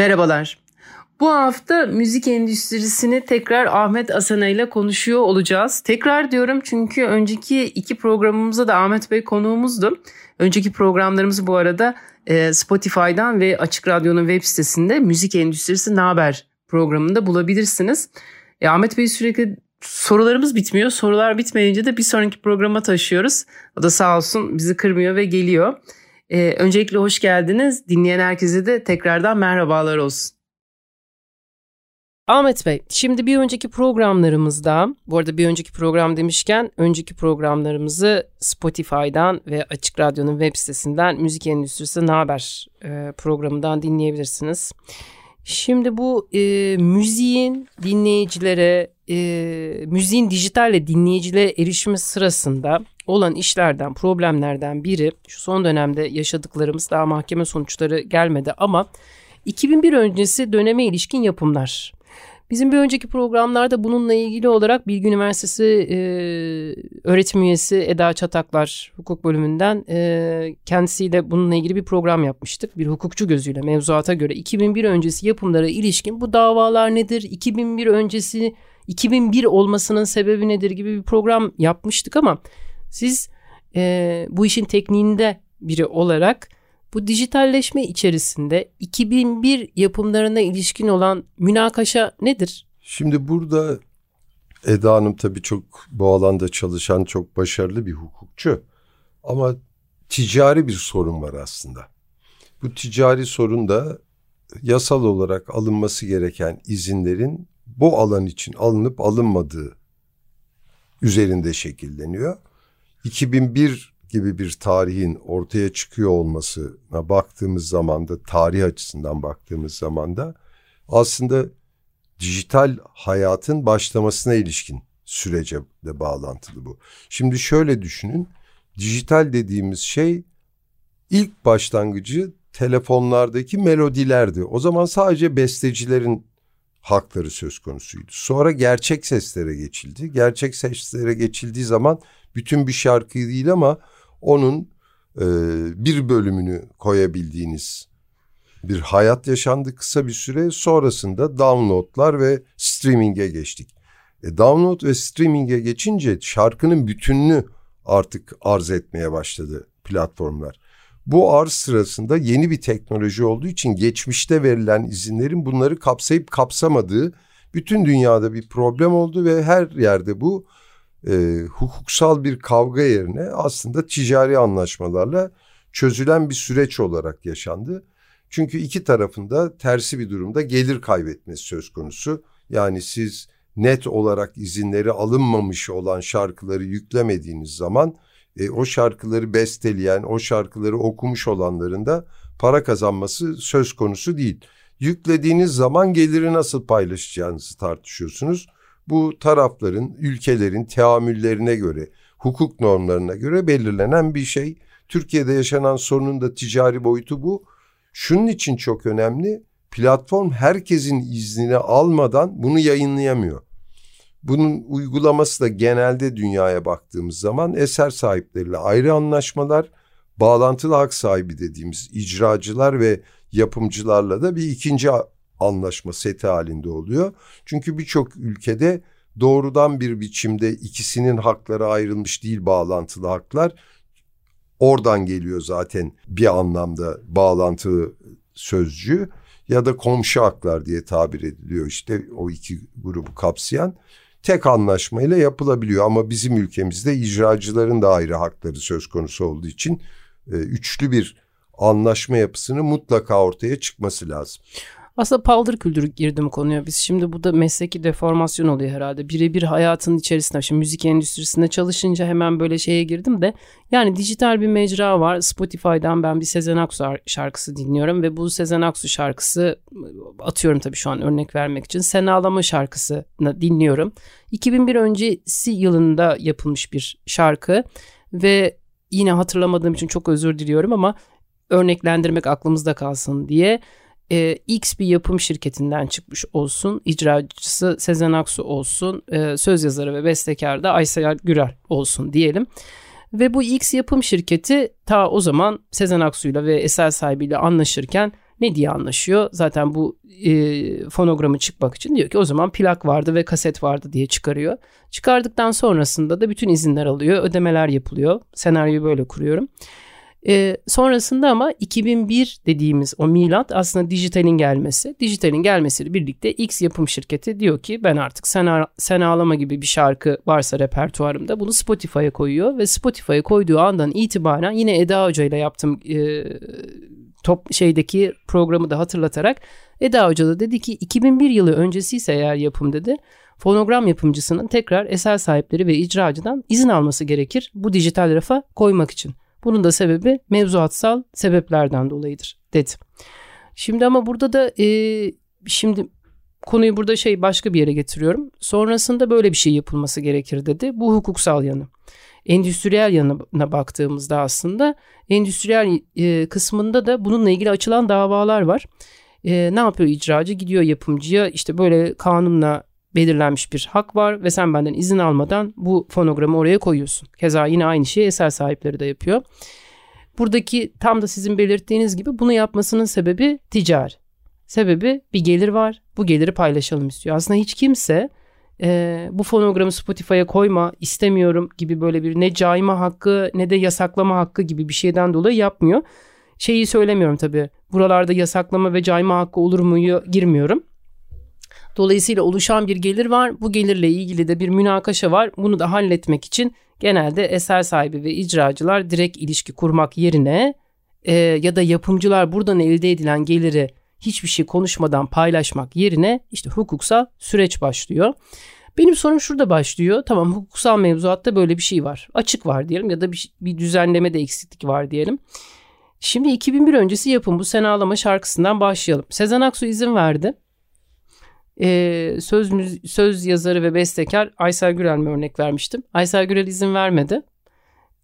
Merhabalar. Bu hafta müzik endüstrisini tekrar Ahmet Asana ile konuşuyor olacağız. Tekrar diyorum çünkü önceki iki programımızda da Ahmet Bey konuğumuzdu. Önceki programlarımız bu arada e, Spotify'dan ve Açık Radyo'nun web sitesinde Müzik Endüstrisi Ne Haber programında bulabilirsiniz. E, Ahmet Bey sürekli sorularımız bitmiyor. Sorular bitmeyince de bir sonraki programa taşıyoruz. O da sağ olsun bizi kırmıyor ve geliyor. Ee, öncelikle hoş geldiniz. Dinleyen herkese de tekrardan merhabalar olsun. Ahmet Bey, şimdi bir önceki programlarımızda, bu arada bir önceki program demişken önceki programlarımızı Spotify'dan ve Açık Radyo'nun web sitesinden Müzik Endüstrisi Ne Haber e, programından dinleyebilirsiniz. Şimdi bu e, müziğin dinleyicilere, e, müziğin dijitalle dinleyicilere erişimi sırasında olan işlerden, problemlerden biri şu son dönemde yaşadıklarımız daha mahkeme sonuçları gelmedi ama 2001 öncesi döneme ilişkin yapımlar. Bizim bir önceki programlarda bununla ilgili olarak Bilgi Üniversitesi e, öğretim üyesi Eda Çataklar hukuk bölümünden e, kendisiyle bununla ilgili bir program yapmıştık. Bir hukukçu gözüyle mevzuata göre 2001 öncesi yapımlara ilişkin bu davalar nedir? 2001 öncesi 2001 olmasının sebebi nedir gibi bir program yapmıştık ama siz e, bu işin tekniğinde biri olarak bu dijitalleşme içerisinde 2001 yapımlarına ilişkin olan münakaşa nedir? Şimdi burada Eda Hanım tabii çok bu alanda çalışan çok başarılı bir hukukçu. Ama ticari bir sorun var aslında. Bu ticari sorun da yasal olarak alınması gereken izinlerin bu alan için alınıp alınmadığı üzerinde şekilleniyor. 2001 gibi bir tarihin ortaya çıkıyor olmasına baktığımız zaman da tarih açısından baktığımız zaman da aslında dijital hayatın başlamasına ilişkin sürece de bağlantılı bu. Şimdi şöyle düşünün. Dijital dediğimiz şey ilk başlangıcı telefonlardaki melodilerdi. O zaman sadece bestecilerin hakları söz konusuydu. Sonra gerçek seslere geçildi. Gerçek seslere geçildiği zaman bütün bir şarkı değil ama onun e, bir bölümünü koyabildiğiniz bir hayat yaşandı kısa bir süre. Sonrasında downloadlar ve streaming'e geçtik. E, download ve streaming'e geçince şarkının bütününü artık arz etmeye başladı platformlar. Bu arz sırasında yeni bir teknoloji olduğu için geçmişte verilen izinlerin bunları kapsayıp kapsamadığı bütün dünyada bir problem oldu ve her yerde bu e, hukuksal bir kavga yerine aslında ticari anlaşmalarla çözülen bir süreç olarak yaşandı. Çünkü iki tarafında tersi bir durumda gelir kaybetmesi söz konusu. Yani siz net olarak izinleri alınmamış olan şarkıları yüklemediğiniz zaman e, o şarkıları besteleyen, o şarkıları okumuş olanların da para kazanması söz konusu değil. Yüklediğiniz zaman geliri nasıl paylaşacağınızı tartışıyorsunuz bu tarafların, ülkelerin teamüllerine göre, hukuk normlarına göre belirlenen bir şey. Türkiye'de yaşanan sorunun da ticari boyutu bu. Şunun için çok önemli. Platform herkesin iznini almadan bunu yayınlayamıyor. Bunun uygulaması da genelde dünyaya baktığımız zaman eser sahipleriyle ayrı anlaşmalar, bağlantılı hak sahibi dediğimiz icracılar ve yapımcılarla da bir ikinci anlaşma seti halinde oluyor. Çünkü birçok ülkede doğrudan bir biçimde ikisinin hakları ayrılmış değil bağlantılı haklar. Oradan geliyor zaten bir anlamda bağlantılı sözcüğü ya da komşu haklar diye tabir ediliyor işte o iki grubu kapsayan tek anlaşmayla yapılabiliyor ama bizim ülkemizde icracıların da ayrı hakları söz konusu olduğu için e, üçlü bir anlaşma yapısının mutlaka ortaya çıkması lazım. Aslında paldır küldür girdim konuya. Biz şimdi bu da mesleki deformasyon oluyor herhalde. Birebir hayatın içerisinde. Şimdi müzik endüstrisinde çalışınca hemen böyle şeye girdim de. Yani dijital bir mecra var. Spotify'dan ben bir Sezen Aksu şarkısı dinliyorum. Ve bu Sezen Aksu şarkısı atıyorum tabii şu an örnek vermek için. Sen Ağlama şarkısını dinliyorum. 2001 öncesi yılında yapılmış bir şarkı. Ve yine hatırlamadığım için çok özür diliyorum ama örneklendirmek aklımızda kalsın diye e, X bir yapım şirketinden çıkmış olsun. icracısı Sezen Aksu olsun. E, söz yazarı ve bestekar da Aysel Gürel olsun diyelim. Ve bu X yapım şirketi ta o zaman Sezen Aksu'yla ve eser sahibiyle anlaşırken ne diye anlaşıyor? Zaten bu e, fonogramı çıkmak için diyor ki o zaman plak vardı ve kaset vardı diye çıkarıyor. Çıkardıktan sonrasında da bütün izinler alıyor, ödemeler yapılıyor. Senaryoyu böyle kuruyorum. E, sonrasında ama 2001 dediğimiz o milat aslında dijitalin gelmesi. Dijitalin gelmesiyle birlikte X yapım şirketi diyor ki ben artık sen, sen ağlama gibi bir şarkı varsa repertuarımda bunu Spotify'a koyuyor. Ve Spotify'a koyduğu andan itibaren yine Eda Hoca ile yaptığım e, top şeydeki programı da hatırlatarak Eda Hoca da dedi ki 2001 yılı öncesiyse eğer yapım dedi fonogram yapımcısının tekrar eser sahipleri ve icracıdan izin alması gerekir bu dijital rafa koymak için. Bunun da sebebi mevzuatsal sebeplerden dolayıdır dedi. Şimdi ama burada da e, şimdi konuyu burada şey başka bir yere getiriyorum. Sonrasında böyle bir şey yapılması gerekir dedi. Bu hukuksal yanı. Endüstriyel yanına baktığımızda aslında endüstriyel e, kısmında da bununla ilgili açılan davalar var. E, ne yapıyor icracı? Gidiyor yapımcıya işte böyle kanunla belirlenmiş bir hak var ve sen benden izin almadan bu fonogramı oraya koyuyorsun. Keza yine aynı şeyi eser sahipleri de yapıyor. Buradaki tam da sizin belirttiğiniz gibi bunu yapmasının sebebi ticari. Sebebi bir gelir var. Bu geliri paylaşalım istiyor. Aslında hiç kimse e, bu fonogramı Spotify'a koyma istemiyorum gibi böyle bir ne cayma hakkı ne de yasaklama hakkı gibi bir şeyden dolayı yapmıyor. Şeyi söylemiyorum tabii. Buralarda yasaklama ve cayma hakkı olur mu girmiyorum. Dolayısıyla oluşan bir gelir var. Bu gelirle ilgili de bir münakaşa var. Bunu da halletmek için genelde eser sahibi ve icracılar direkt ilişki kurmak yerine e, ya da yapımcılar buradan elde edilen geliri hiçbir şey konuşmadan paylaşmak yerine işte hukuksal süreç başlıyor. Benim sorum şurada başlıyor. Tamam hukuksal mevzuatta böyle bir şey var. Açık var diyelim ya da bir, bir düzenleme de eksiklik var diyelim. Şimdi 2001 öncesi yapım bu Sen Ağlama şarkısından başlayalım. Sezen Aksu izin verdi e, söz, söz yazarı ve bestekar Aysel Gürel mi örnek vermiştim. Aysel Gürel izin vermedi.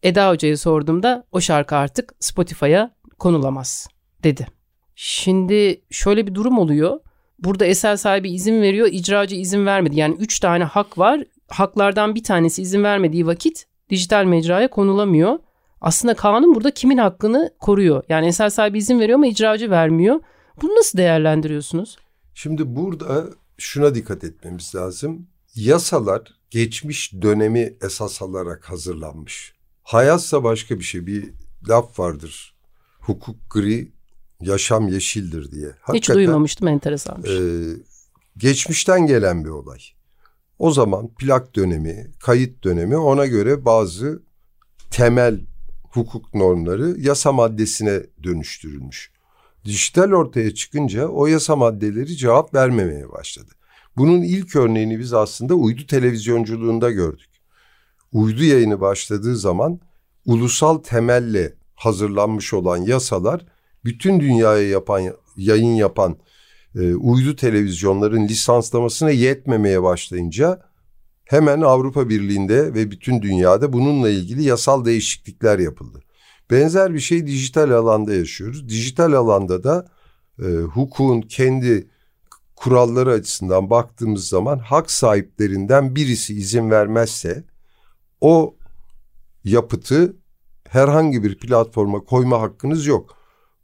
Eda Hoca'ya sorduğumda o şarkı artık Spotify'a konulamaz dedi. Şimdi şöyle bir durum oluyor. Burada eser sahibi izin veriyor, icracı izin vermedi. Yani üç tane hak var. Haklardan bir tanesi izin vermediği vakit dijital mecraya konulamıyor. Aslında kanun burada kimin hakkını koruyor? Yani eser sahibi izin veriyor ama icracı vermiyor. Bunu nasıl değerlendiriyorsunuz? Şimdi burada şuna dikkat etmemiz lazım. Yasalar geçmiş dönemi esas alarak hazırlanmış. Hayatsa başka bir şey. Bir laf vardır. Hukuk gri, yaşam yeşildir diye. Hakikaten, Hiç duymamıştım enteresanmış. E, geçmişten gelen bir olay. O zaman plak dönemi, kayıt dönemi ona göre bazı temel hukuk normları yasa maddesine dönüştürülmüş. Dijital ortaya çıkınca o yasa maddeleri cevap vermemeye başladı. Bunun ilk örneğini biz aslında uydu televizyonculuğunda gördük. Uydu yayını başladığı zaman ulusal temelle hazırlanmış olan yasalar bütün dünyaya yapan yayın yapan e, uydu televizyonların lisanslamasına yetmemeye başlayınca hemen Avrupa Birliği'nde ve bütün dünyada bununla ilgili yasal değişiklikler yapıldı. Benzer bir şey dijital alanda yaşıyoruz. Dijital alanda da e, hukukun kendi kuralları açısından baktığımız zaman hak sahiplerinden birisi izin vermezse o yapıtı herhangi bir platforma koyma hakkınız yok.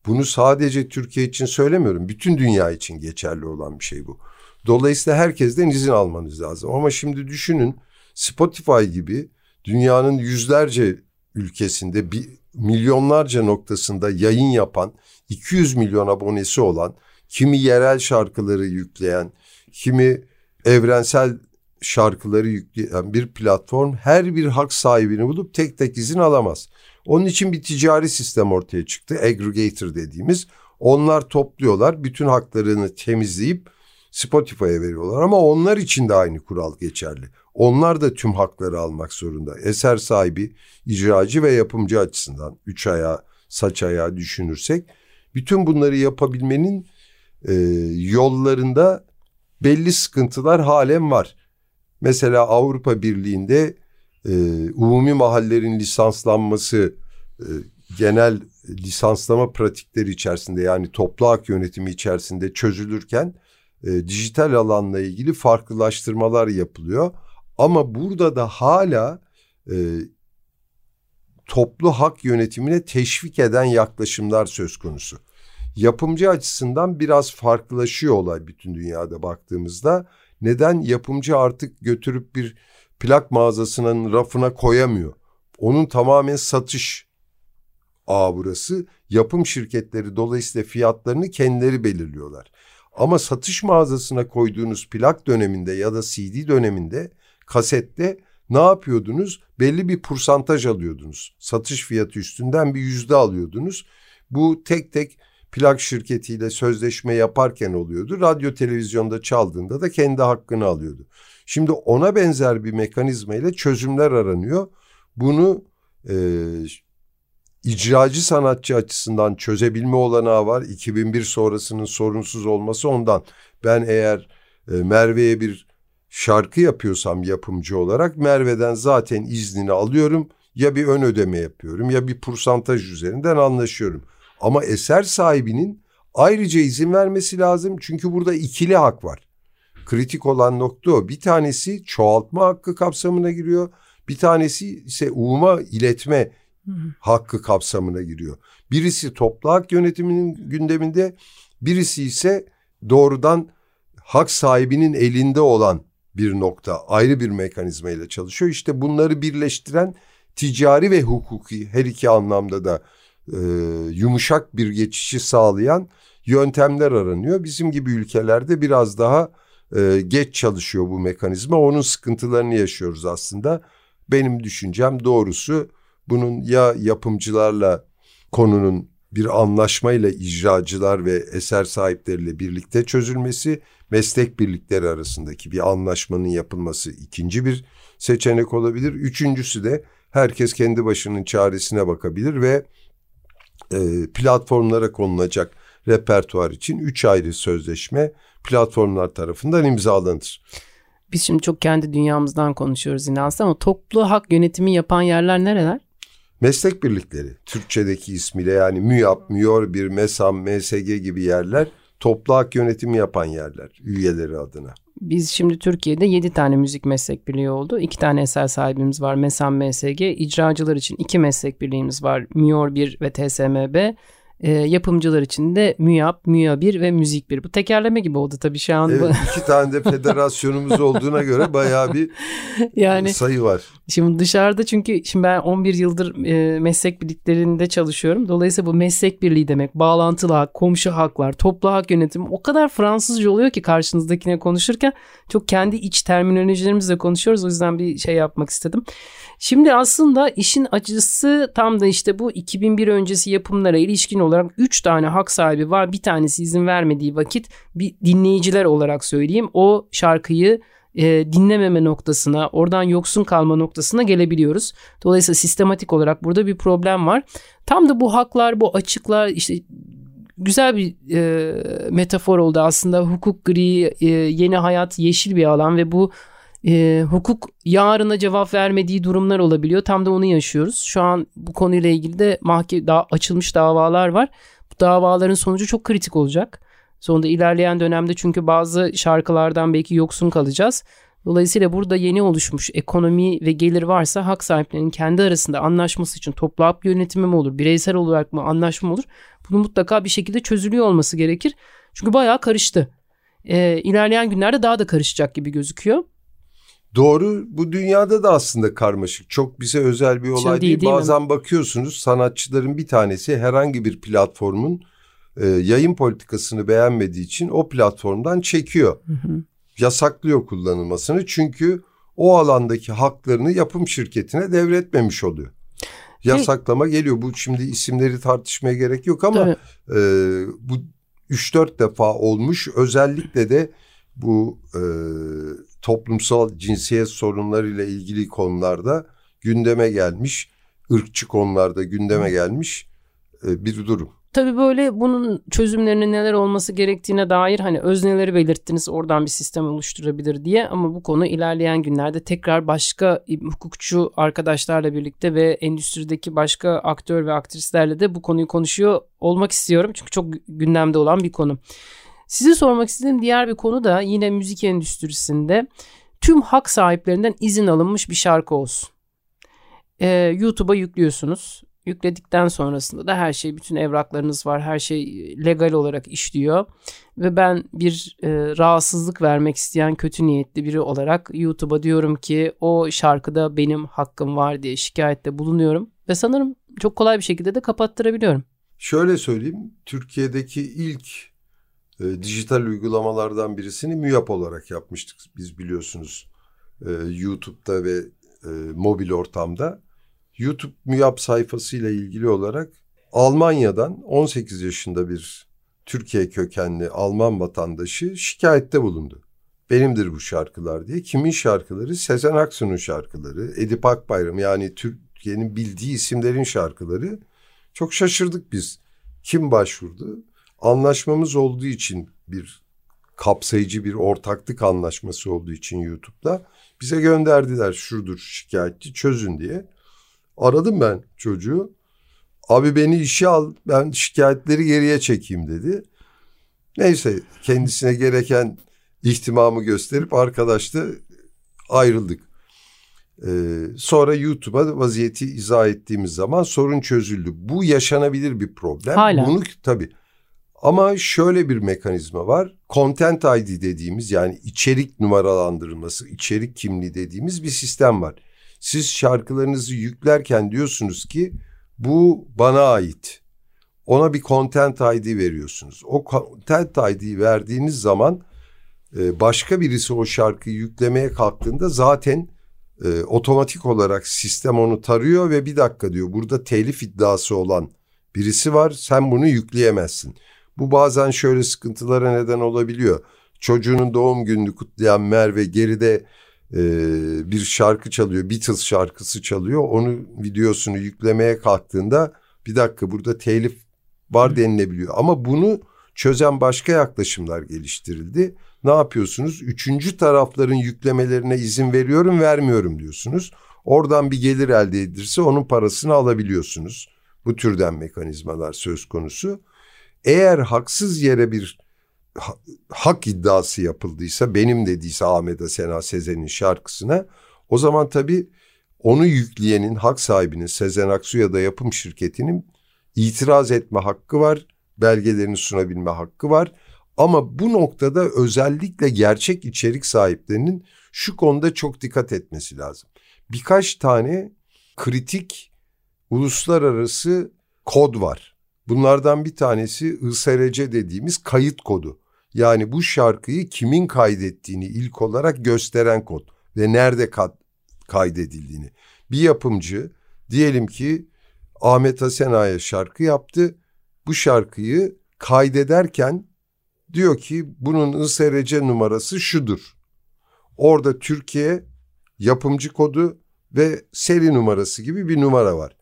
Bunu sadece Türkiye için söylemiyorum. Bütün dünya için geçerli olan bir şey bu. Dolayısıyla herkesten izin almanız lazım. Ama şimdi düşünün Spotify gibi dünyanın yüzlerce ülkesinde bir milyonlarca noktasında yayın yapan 200 milyon abonesi olan kimi yerel şarkıları yükleyen kimi evrensel şarkıları yükleyen bir platform her bir hak sahibini bulup tek tek izin alamaz. Onun için bir ticari sistem ortaya çıktı. Aggregator dediğimiz. Onlar topluyorlar, bütün haklarını temizleyip Spotify'a veriyorlar ama onlar için de aynı kural geçerli. Onlar da tüm hakları almak zorunda. Eser sahibi, icracı ve yapımcı açısından üç ayağı, saç ayağı düşünürsek bütün bunları yapabilmenin e, yollarında belli sıkıntılar halen var. Mesela Avrupa Birliği'nde e, umumi mahallerin lisanslanması e, genel lisanslama pratikleri içerisinde yani toplu hak yönetimi içerisinde çözülürken e, dijital alanla ilgili farklılaştırmalar yapılıyor. Ama burada da hala e, toplu hak yönetimine teşvik eden yaklaşımlar söz konusu. Yapımcı açısından biraz farklılaşıyor olay bütün dünyada baktığımızda. Neden? Yapımcı artık götürüp bir plak mağazasının rafına koyamıyor. Onun tamamen satış ağı burası. Yapım şirketleri dolayısıyla fiyatlarını kendileri belirliyorlar. Ama satış mağazasına koyduğunuz plak döneminde ya da CD döneminde kasette ne yapıyordunuz? Belli bir pursantaj alıyordunuz. Satış fiyatı üstünden bir yüzde alıyordunuz. Bu tek tek plak şirketiyle sözleşme yaparken oluyordu. Radyo televizyonda çaldığında da kendi hakkını alıyordu. Şimdi ona benzer bir mekanizma ile çözümler aranıyor. Bunu e, icracı sanatçı açısından çözebilme olanağı var. 2001 sonrasının sorunsuz olması ondan. Ben eğer e, Merve'ye bir şarkı yapıyorsam yapımcı olarak Merve'den zaten iznini alıyorum. Ya bir ön ödeme yapıyorum ya bir pursantaj üzerinden anlaşıyorum. Ama eser sahibinin ayrıca izin vermesi lazım. Çünkü burada ikili hak var. Kritik olan nokta o. Bir tanesi çoğaltma hakkı kapsamına giriyor. Bir tanesi ise uğuma iletme hakkı kapsamına giriyor. Birisi toplu hak yönetiminin gündeminde, birisi ise doğrudan hak sahibinin elinde olan bir nokta, ayrı bir mekanizma ile çalışıyor. İşte bunları birleştiren ticari ve hukuki her iki anlamda da e, yumuşak bir geçişi sağlayan yöntemler aranıyor. Bizim gibi ülkelerde biraz daha e, geç çalışıyor bu mekanizma. Onun sıkıntılarını yaşıyoruz aslında. Benim düşüncem doğrusu bunun ya yapımcılarla konunun bir anlaşmayla icracılar ve eser sahipleriyle birlikte çözülmesi, meslek birlikleri arasındaki bir anlaşmanın yapılması ikinci bir seçenek olabilir. Üçüncüsü de herkes kendi başının çaresine bakabilir ve e, platformlara konulacak repertuar için üç ayrı sözleşme platformlar tarafından imzalanır. Biz şimdi çok kendi dünyamızdan konuşuyoruz inansa ama toplu hak yönetimi yapan yerler nereler? Meslek birlikleri, Türkçedeki ismiyle yani MÜYAP, MÜYOR bir MESAM, MSG gibi yerler toplu hak yönetimi yapan yerler üyeleri adına. Biz şimdi Türkiye'de 7 tane müzik meslek birliği oldu. 2 tane eser sahibimiz var. MESAM, MSG. İcracılar için 2 meslek birliğimiz var. MÜYOR 1 ve TSMB e, yapımcılar için de MÜYAP, MÜYA 1 ve Müzik 1. Bu tekerleme gibi oldu tabii şu an. Evet, iki tane de federasyonumuz olduğuna göre bayağı bir yani, sayı var. Şimdi dışarıda çünkü şimdi ben 11 yıldır e, meslek birliklerinde çalışıyorum. Dolayısıyla bu meslek birliği demek, bağlantılı hak, komşu haklar, toplu hak yönetimi o kadar Fransızca oluyor ki karşınızdakine konuşurken çok kendi iç terminolojilerimizle konuşuyoruz. O yüzden bir şey yapmak istedim. Şimdi aslında işin acısı tam da işte bu 2001 öncesi yapımlara ilişkin olarak 3 tane hak sahibi var. Bir tanesi izin vermediği vakit bir dinleyiciler olarak söyleyeyim o şarkıyı e, dinlememe noktasına, oradan yoksun kalma noktasına gelebiliyoruz. Dolayısıyla sistematik olarak burada bir problem var. Tam da bu haklar, bu açıklar işte güzel bir e, metafor oldu aslında. Hukuk gri, e, yeni hayat yeşil bir alan ve bu e, hukuk yarına cevap vermediği durumlar olabiliyor. Tam da onu yaşıyoruz. Şu an bu konuyla ilgili de mahkeme daha açılmış davalar var. Bu davaların sonucu çok kritik olacak. Sonunda ilerleyen dönemde çünkü bazı şarkılardan belki yoksun kalacağız. Dolayısıyla burada yeni oluşmuş ekonomi ve gelir varsa hak sahiplerinin kendi arasında anlaşması için toplu hak yönetimi mi olur, bireysel olarak mı anlaşma olur? Bunun mutlaka bir şekilde çözülüyor olması gerekir. Çünkü bayağı karıştı. Ee, ilerleyen günlerde daha da karışacak gibi gözüküyor. Doğru bu dünyada da aslında karmaşık. Çok bize özel bir olay değil. değil. değil Bazen mi? bakıyorsunuz sanatçıların bir tanesi herhangi bir platformun e, yayın politikasını beğenmediği için o platformdan çekiyor. Hı hı. Yasaklıyor kullanılmasını çünkü o alandaki haklarını yapım şirketine devretmemiş oluyor. yasaklama geliyor. Bu şimdi isimleri tartışmaya gerek yok ama Tabii. e, bu 3-4 defa olmuş. Özellikle de bu e, toplumsal cinsiyet sorunlarıyla ilgili konularda gündeme gelmiş, ırkçı konularda gündeme gelmiş e, bir durum. Tabii böyle bunun çözümlerinin neler olması gerektiğine dair hani özneleri belirttiniz oradan bir sistem oluşturabilir diye ama bu konu ilerleyen günlerde tekrar başka hukukçu arkadaşlarla birlikte ve endüstrideki başka aktör ve aktrislerle de bu konuyu konuşuyor olmak istiyorum çünkü çok gündemde olan bir konu. Size sormak istediğim diğer bir konu da yine müzik endüstrisinde tüm hak sahiplerinden izin alınmış bir şarkı olsun. Ee, YouTube'a yüklüyorsunuz Yükledikten sonrasında da her şey, bütün evraklarınız var, her şey legal olarak işliyor. Ve ben bir e, rahatsızlık vermek isteyen kötü niyetli biri olarak YouTube'a diyorum ki o şarkıda benim hakkım var diye şikayette bulunuyorum. Ve sanırım çok kolay bir şekilde de kapattırabiliyorum. Şöyle söyleyeyim, Türkiye'deki ilk e, dijital uygulamalardan birisini MÜYAP olarak yapmıştık biz biliyorsunuz. E, YouTube'da ve e, mobil ortamda. YouTube MÜYAP sayfasıyla ilgili olarak Almanya'dan 18 yaşında bir Türkiye kökenli Alman vatandaşı şikayette bulundu. Benimdir bu şarkılar diye. Kimin şarkıları? Sezen Aksu'nun şarkıları, Edip Akbayram yani Türkiye'nin bildiği isimlerin şarkıları. Çok şaşırdık biz. Kim başvurdu? Anlaşmamız olduğu için bir kapsayıcı bir ortaklık anlaşması olduğu için YouTube'da bize gönderdiler şudur şikayetçi çözün diye. Aradım ben çocuğu. Abi beni işe al ben şikayetleri geriye çekeyim dedi. Neyse kendisine gereken ihtimamı gösterip arkadaşla ayrıldık. Ee, sonra YouTube'a vaziyeti izah ettiğimiz zaman sorun çözüldü. Bu yaşanabilir bir problem. Hala. Bunu tabii. Ama şöyle bir mekanizma var. Content ID dediğimiz yani içerik numaralandırılması, içerik kimliği dediğimiz bir sistem var. Siz şarkılarınızı yüklerken diyorsunuz ki bu bana ait. Ona bir content ID veriyorsunuz. O content ID verdiğiniz zaman e, başka birisi o şarkıyı yüklemeye kalktığında zaten e, otomatik olarak sistem onu tarıyor ve bir dakika diyor burada telif iddiası olan birisi var sen bunu yükleyemezsin. Bu bazen şöyle sıkıntılara neden olabiliyor. Çocuğunun doğum gününü kutlayan Merve geride e, bir şarkı çalıyor. Beatles şarkısı çalıyor. Onu videosunu yüklemeye kalktığında bir dakika burada telif var denilebiliyor. Ama bunu çözen başka yaklaşımlar geliştirildi. Ne yapıyorsunuz? Üçüncü tarafların yüklemelerine izin veriyorum vermiyorum diyorsunuz. Oradan bir gelir elde edilirse onun parasını alabiliyorsunuz. Bu türden mekanizmalar söz konusu. Eğer haksız yere bir hak iddiası yapıldıysa benim dediyse Ahmet Sena Sezen'in şarkısına o zaman tabii onu yükleyenin hak sahibinin Sezen Aksu ya da yapım şirketinin itiraz etme hakkı var. Belgelerini sunabilme hakkı var. Ama bu noktada özellikle gerçek içerik sahiplerinin şu konuda çok dikkat etmesi lazım. Birkaç tane kritik uluslararası kod var. Bunlardan bir tanesi ISRC dediğimiz kayıt kodu. Yani bu şarkıyı kimin kaydettiğini ilk olarak gösteren kod ve nerede kaydedildiğini. Bir yapımcı diyelim ki Ahmet Asena'ya şarkı yaptı. Bu şarkıyı kaydederken diyor ki bunun ISRC numarası şudur. Orada Türkiye yapımcı kodu ve seri numarası gibi bir numara var.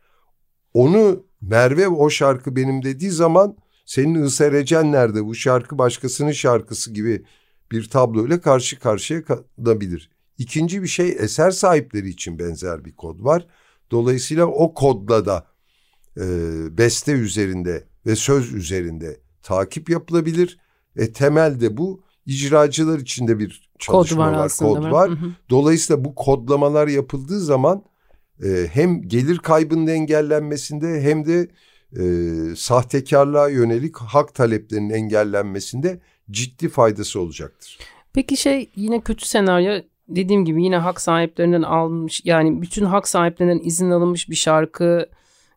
Onu Merve o şarkı benim dediği zaman senin ısıracen nerede bu şarkı başkasının şarkısı gibi bir tabloyla karşı karşıya kalabilir. İkinci bir şey eser sahipleri için benzer bir kod var. Dolayısıyla o kodla da e, beste üzerinde ve söz üzerinde takip yapılabilir. E, temelde bu icracılar için de bir çalışma kod var, var kod var. Hı hı. Dolayısıyla bu kodlamalar yapıldığı zaman e, hem gelir kaybının engellenmesinde hem de e, sahtekarlığa yönelik hak taleplerinin engellenmesinde ciddi faydası olacaktır. Peki şey yine kötü senaryo dediğim gibi yine hak sahiplerinden almış yani bütün hak sahiplerinden izin alınmış bir şarkı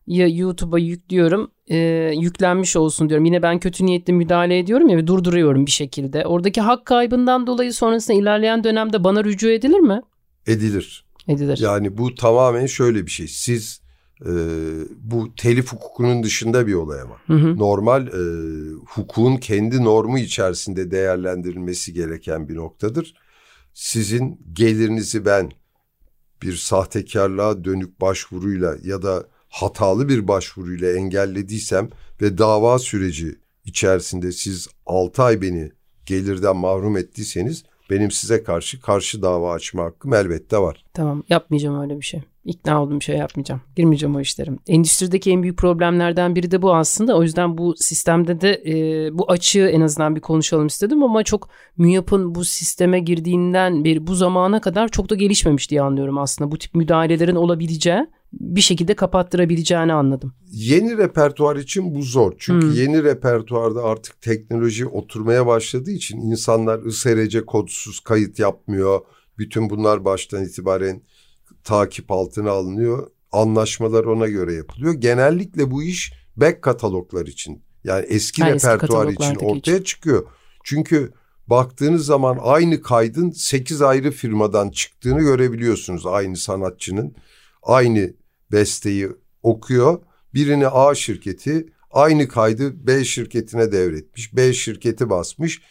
ya YouTube'a yüklüyorum e, yüklenmiş olsun diyorum. Yine ben kötü niyetle müdahale ediyorum ya ve durduruyorum bir şekilde. Oradaki hak kaybından dolayı sonrasında ilerleyen dönemde bana rücu edilir mi? Edilir. Edilir. Yani bu tamamen şöyle bir şey. Siz e, bu telif hukukunun dışında bir olay ama. Hı hı. Normal e, hukukun kendi normu içerisinde değerlendirilmesi gereken bir noktadır. Sizin gelirinizi ben bir sahtekarlığa dönük başvuruyla ya da hatalı bir başvuruyla engellediysem ve dava süreci içerisinde siz 6 ay beni gelirden mahrum ettiyseniz benim size karşı karşı dava açma hakkım elbette var. Tamam yapmayacağım öyle bir şey. İkna oldum bir şey yapmayacağım. Girmeyeceğim o işlerim. Endüstrideki en büyük problemlerden biri de bu aslında. O yüzden bu sistemde de e, bu açığı en azından bir konuşalım istedim ama çok MÜYAP'ın bu sisteme girdiğinden beri bu zamana kadar çok da gelişmemiş diye anlıyorum aslında. Bu tip müdahalelerin olabileceği bir şekilde kapattırabileceğini anladım. Yeni repertuar için bu zor. Çünkü Hmm. yeni repertuarda artık teknoloji oturmaya başladığı için insanlar ısrc kodsuz kayıt yapmıyor. Bütün bunlar baştan itibaren takip altına alınıyor. Anlaşmalar ona göre yapılıyor. Genellikle bu iş back kataloglar için yani eski Ha, eski repertuar için kataloglardaki ortaya çıkıyor. Çünkü baktığınız zaman aynı kaydın 8 ayrı firmadan çıktığını görebiliyorsunuz aynı sanatçının. Aynı besteyi okuyor. Birini A şirketi aynı kaydı B şirketine devretmiş. B şirketi basmış.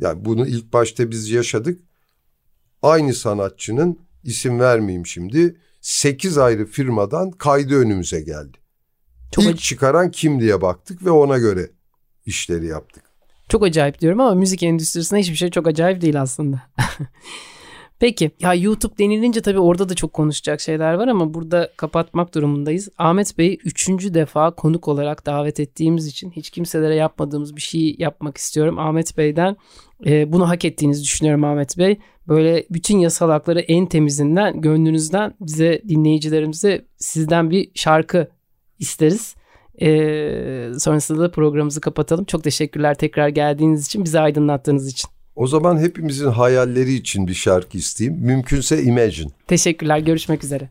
Yani bunu ilk başta biz yaşadık. Aynı sanatçının isim vermeyeyim şimdi 8 ayrı firmadan kaydı önümüze geldi. Çok, İlk çıkaran kim diye baktık ve ona göre işleri yaptık. çok acayip diyorum ama müzik endüstrisinde hiçbir şey çok acayip değil aslında. Peki ya YouTube denilince tabii orada da çok konuşacak şeyler var ama burada kapatmak durumundayız. Ahmet Bey'i üçüncü defa konuk olarak davet ettiğimiz için hiç kimselere yapmadığımız bir şey yapmak istiyorum. Ahmet Bey'den e, bunu hak ettiğinizi düşünüyorum Ahmet Bey. Böyle bütün yasal hakları en temizinden, gönlünüzden bize dinleyicilerimize sizden bir şarkı isteriz. Ee, sonrasında da programımızı kapatalım. Çok teşekkürler tekrar geldiğiniz için, bizi aydınlattığınız için. O zaman hepimizin hayalleri için bir şarkı isteyeyim. Mümkünse Imagine. Teşekkürler, görüşmek üzere.